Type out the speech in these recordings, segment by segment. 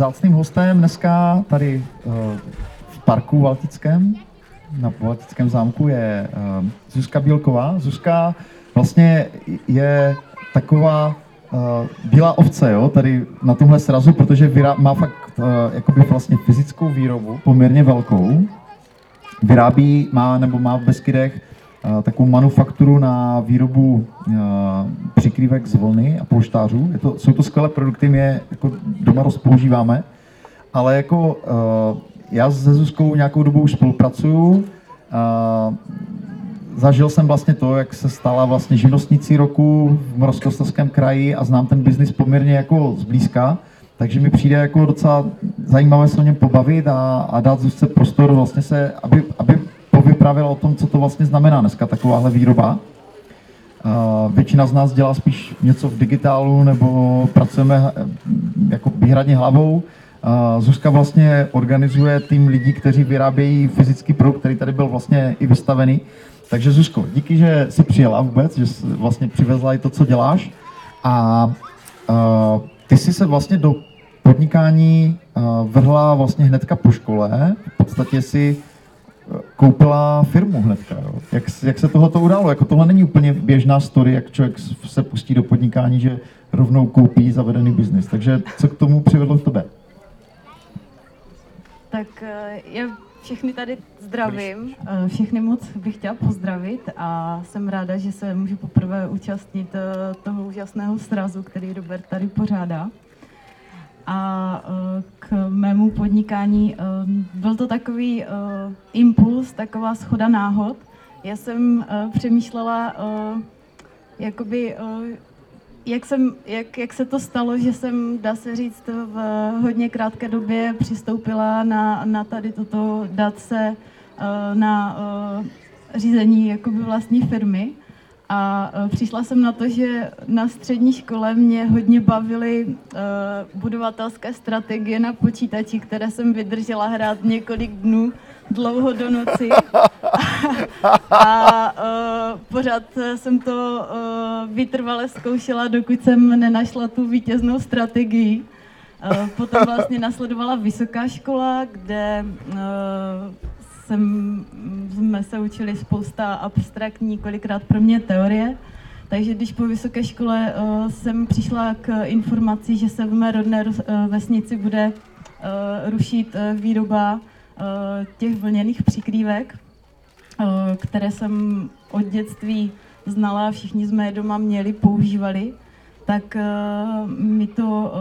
vzácným hostem dneska tady uh, v parku Valtickém, na Valtickém zámku je uh, Zuzka Bílková. Zuzka vlastně je taková uh, bílá ovce, jo, tady na tomhle srazu, protože má fakt jakoby vlastně fyzickou výrobu, poměrně velkou. Vyrábí, má nebo má v Beskydech takovou manufakturu na výrobu uh, přikrývek z vlny a polštářů. Je to, jsou to skvělé produkty, my je jako doma rozpoužíváme, ale jako uh, já se Zuzkou nějakou dobu už spolupracuju, zažil jsem vlastně to, jak se stala vlastně živnostnicí roku v Moravskoslezském kraji a znám ten biznis poměrně jako zblízka, takže mi přijde jako docela zajímavé se o něm pobavit a, a dát Zuzce prostor vlastně se, aby, aby povypravila o tom, co to vlastně znamená dneska takováhle výroba. Většina z nás dělá spíš něco v digitálu nebo pracujeme jako výhradně hlavou. Zuzka vlastně organizuje tým lidí, kteří vyrábějí fyzický produkt, který tady byl vlastně i vystavený. Takže Zuzko, díky, že jsi přijela vůbec, že jsi vlastně přivezla i to, co děláš. A ty jsi se vlastně do podnikání vrhla vlastně hnedka po škole. V podstatě si koupila firmu hnedka. Jo. Jak, jak se tohle událo? Jako tohle není úplně běžná story, jak člověk se pustí do podnikání, že rovnou koupí zavedený biznis. Takže co k tomu přivedlo k tebe? Tak já všechny tady zdravím, eh, všechny moc bych chtěla pozdravit a jsem ráda, že se můžu poprvé účastnit eh, toho úžasného srazu, který Robert tady pořádá. A eh, k mému podnikání byl to takový impuls, taková schoda náhod. Já jsem přemýšlela, jakoby jak, jsem, jak, jak se to stalo, že jsem, dá se říct, v hodně krátké době přistoupila na, na tady toto dát se na řízení jakoby vlastní firmy. A eh, přišla jsem na to, že na střední škole mě hodně bavily budovatelské strategie na počítači, které jsem vydržela hrát několik dnů dlouho do noci. a uh, pořád jsem to vytrvale zkoušela, dokud jsem nenašla tu vítěznou strategii. Potom vlastně nasledovala vysoká škola, kde jsem, jsme se učili spousta abstraktní, kolikrát pro mě teorie. Takže když po vysoké škole uh, jsem přišla k informaci, že se v mé rodné uh, vesnici bude uh, rušit uh, výroba Eh, těch vlněných přikrývek, eh, které jsem od dětství znala a všichni jsme doma měli, používali, tak eh, mi to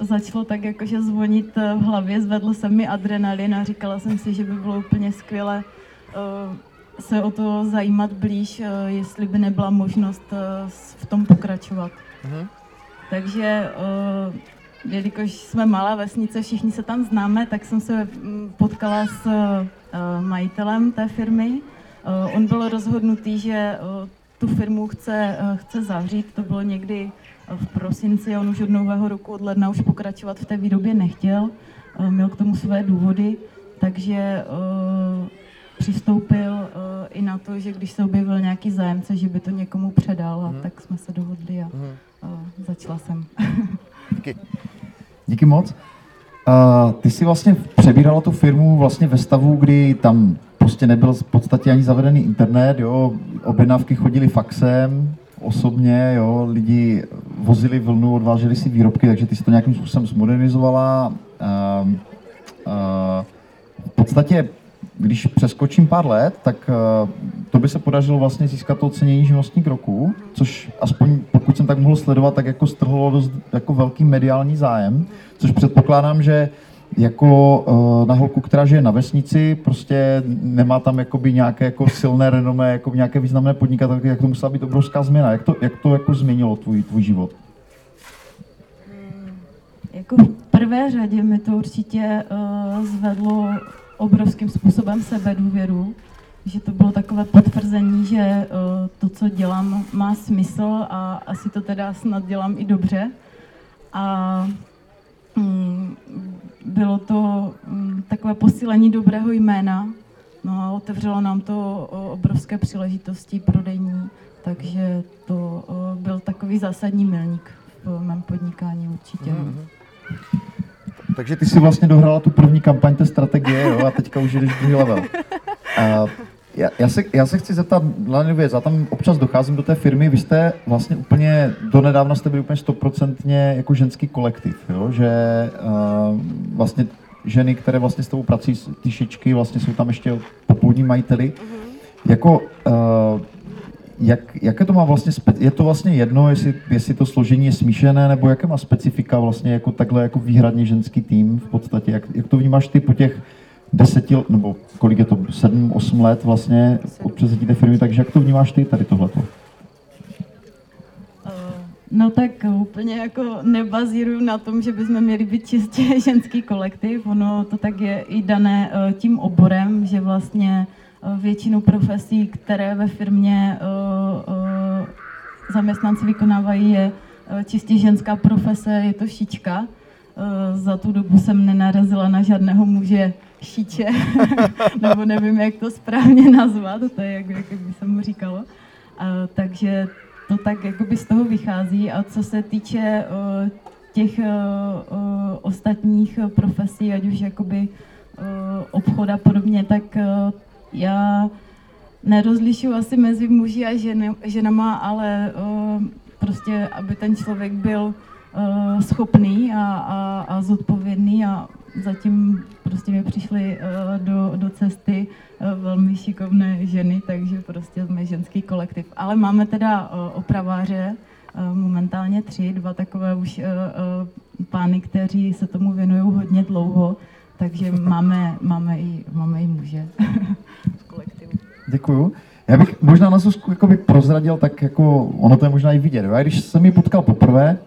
začalo tak jakože zvonit v hlavě, zvedl se mi adrenalin a říkala jsem si, že by bylo úplně skvělé se o to zajímat blíž, jestli by nebyla možnost v tom pokračovat. Uh-huh. Takže jelikož jsme malá vesnice, všichni se tam známe, tak jsem se mm, potkala s majitelem té firmy. On byl rozhodnutý, že tu firmu chce, chce zavřít. To bylo někdy v prosinci, on už od nového roku, od ledna už pokračovat v té výrobě nechtěl. Měl k tomu své důvody, takže přistoupil i na to, že když se objevil nějaký zájemce, že by to někomu předal, a mm. tak jsme se dohodli a, a začala jsem. Díky. Díky moc. Uh, ty jsi vlastně přebírala tu firmu vlastně ve stavu, kdy tam prostě nebyl v podstatě ani zavedený internet, jo, objednávky chodily faxem, osobně, jo, lidi vozili vlnu, odváželi si výrobky, takže ty si to nějakým způsobem zmodernizovala. Uh, uh, v podstatě když přeskočím pár let, tak uh, to by se podařilo vlastně získat to ocenění živnostník roku, což aspoň pokud jsem tak mohl sledovat, tak jako strhlo dost jako velký mediální zájem, což předpokládám, že jako uh, na holku, která žije na vesnici, prostě nemá tam jakoby nějaké jako silné renomé, jako nějaké významné podnikatelky, jak to musela být obrovská změna. Jak to, jak to jako změnilo tvůj, tvůj život? Hmm, jako v prvé řadě mi to určitě uh, zvedlo obrovským způsobem sebedůvěru, že to bylo takové potvrzení, že uh, to, co dělám, má smysl a asi to teda snad dělám i dobře. A bylo to um, takové posílení dobrého jména, no a otevřelo nám to obrovské příležitosti prodejní, takže to byl takový zásadní milník v mém podnikání určitě. Mm-hmm. Takže ty si vlastně dohrála tu první kampaň té strategie, jo, a teďka už jdeš druhý level. Uh, já, já, se, já se chci zeptat na věc, já tam občas docházím do té firmy, vy jste vlastně úplně, donedávna jste byli úplně stoprocentně jako ženský kolektiv, jo? že uh, vlastně ženy, které vlastně s tebou pracují, ty šičky, vlastně jsou tam ještě popůdní majiteli. Mm-hmm. Jako, uh, jak, jaké to má vlastně, spe, je to vlastně jedno, jestli, jestli to složení je smíšené, nebo jaké má specifika vlastně jako takhle jako výhradně ženský tým v podstatě, jak, jak to vnímáš ty po těch deseti, nebo kolik je to, sedm, osm let vlastně od převzetí té firmy, takže jak to vnímáš ty tady tohleto? Eh, no tak úplně jako nebazíruju na tom, že bychom měli být čistě ženský kolektiv. Ono to tak je i dané eh, tím oborem, že vlastně eh, většinu profesí, které ve firmě zaměstnanci vykonávají, je čistě ženská profese, je to šička. Za tu dobu jsem nenarazila na žádného muže šíče, nebo nevím, jak to správně nazvat, to je, jak, jak by se mu říkalo. A, takže to tak jakoby z toho vychází. A co se týče o, těch ostatních profesí, ať už jakoby o, obchod a podobně, tak já nerozlišuji asi mezi muži a ženy, ženama, ale prostě, aby ten člověk byl schopný a, a, a zodpovědný a zatím prostě mi přišly uh, do, do cesty uh, velmi šikovné ženy, takže prostě jsme ženský kolektiv. Ale máme teda uh, opraváře, uh, momentálně tři, dva takové už uh, uh, pány, kteří se tomu věnují hodně dlouho, takže máme, máme, i, máme i muže v kolektivu. Děkuju. Já bych možná na Zuzku prozradil, tak jako ono to je možná i vidět. Jo? Když jsem ji potkal poprvé,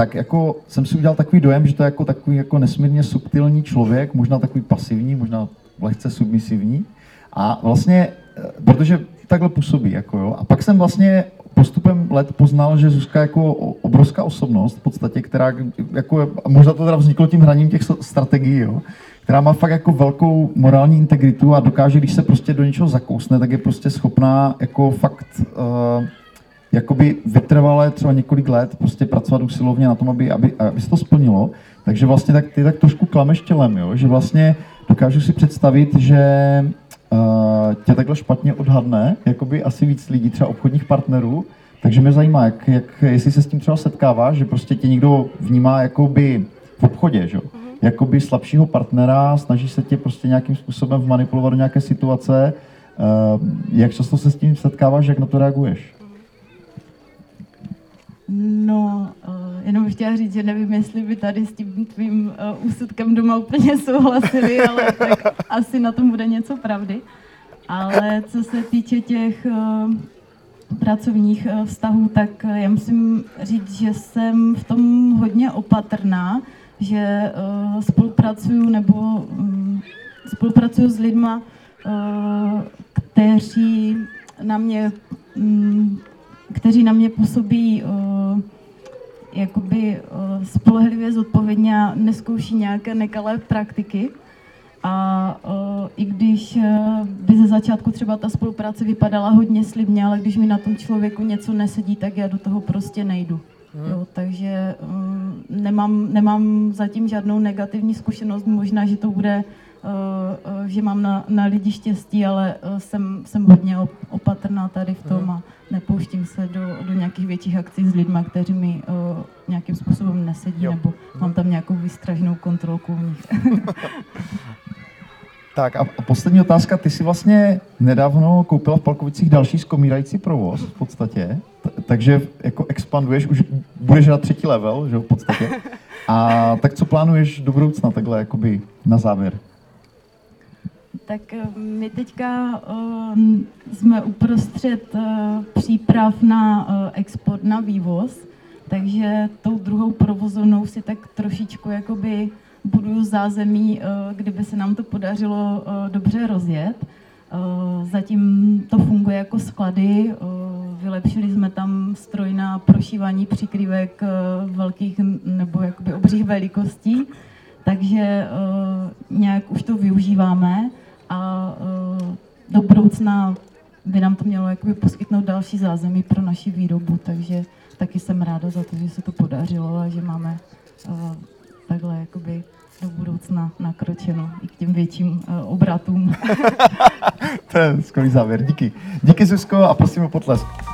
tak jako jsem si udělal takový dojem, že to je jako takový jako nesmírně subtilní člověk, možná takový pasivní, možná lehce submisivní. A vlastně, eh, protože takhle působí, jako jo. A pak jsem vlastně postupem let poznal, že Zuzka jako obrovská osobnost v podstatě, která jako, možná to teda vzniklo tím hraním těch strategií, jo, která má fakt jako velkou morální integritu a dokáže, když se prostě do něčeho zakousne, tak je prostě schopná jako fakt uh, jakoby vytrvalé třeba několik let prostě pracovat usilovně na tom, aby, aby, aby se to splnilo. Takže vlastně tak, ty tak trošku klameš tělem, jo? že vlastně dokážu si představit, že uh, tě takhle špatně odhadne, jakoby asi víc lidí, třeba obchodních partnerů, takže mě zajímá, jak, jak, jestli se s tím třeba setkáváš, že prostě tě někdo vnímá jakoby v obchodě, že? Mhm. jakoby slabšího partnera, snaží se tě prostě nějakým způsobem vmanipulovat do nějaké situace. Uh, jak často se s tím setkáváš, jak na to reaguješ? No, uh, jenom bych chtěla říct, že nevím, jestli by tady s tím tvým uh, úsudkem doma úplně souhlasili, ale tak asi na tom bude něco pravdy. Ale co se týče těch uh, pracovních uh, vztahů, tak já musím říct, že jsem v tom hodně opatrná, že uh, spolupracuju nebo um, spolupracuju s lidma, uh, kteří na mě um, kteří na mě působí uh, jakoby uh, spolehlivě zodpovědně a neskouší nějaké nekalé praktiky. A uh, i když uh, by ze začátku třeba ta spolupráce vypadala hodně slibně, ale když mi na tom člověku něco nesedí, tak já do toho prostě nejdu. Hmm. Jo, takže um, nemám, nemám zatím žádnou negativní zkušenost, možná, že to bude že mám na, na lidi štěstí, ale uh, jsem, jsem hodně opatrná tady v tom a nepouštím se do, do nějakých větších akcí s lidmi, kteří mi uh, nějakým způsobem nesedí, jo. nebo mám tam nějakou výstražnou kontrolku v nich. tak a, a poslední otázka. Ty jsi vlastně nedávno koupila v Palkovicích další skomírající provoz v podstatě, T- takže jako expanduješ, už budeš na třetí level, že v podstatě. A tak co plánuješ do budoucna takhle jakoby na závěr? Tak eh, my teďka uh, jsme uprostřed uh, příprav na export, na vývoz, takže tou druhou provozovnou si tak trošičku jakoby buduju zázemí, kdyby se nám to podařilo dobře rozjet. Zatím to funguje jako sklady, vylepšili jsme tam stroj na prošívání přikrývek velkých nebo jakoby obřích velikostí, takže nějak už to využíváme a uh, do budoucna by nám to mělo jakoby poskytnout další zázemí pro naši výrobu, takže taky jsem ráda za to, že se to podařilo a že máme uh, takhle jakoby do budoucna nakročeno i k těm větším uh, obratům. to je skvělý závěr, díky. Díky Zuzko a prosím o potlesk.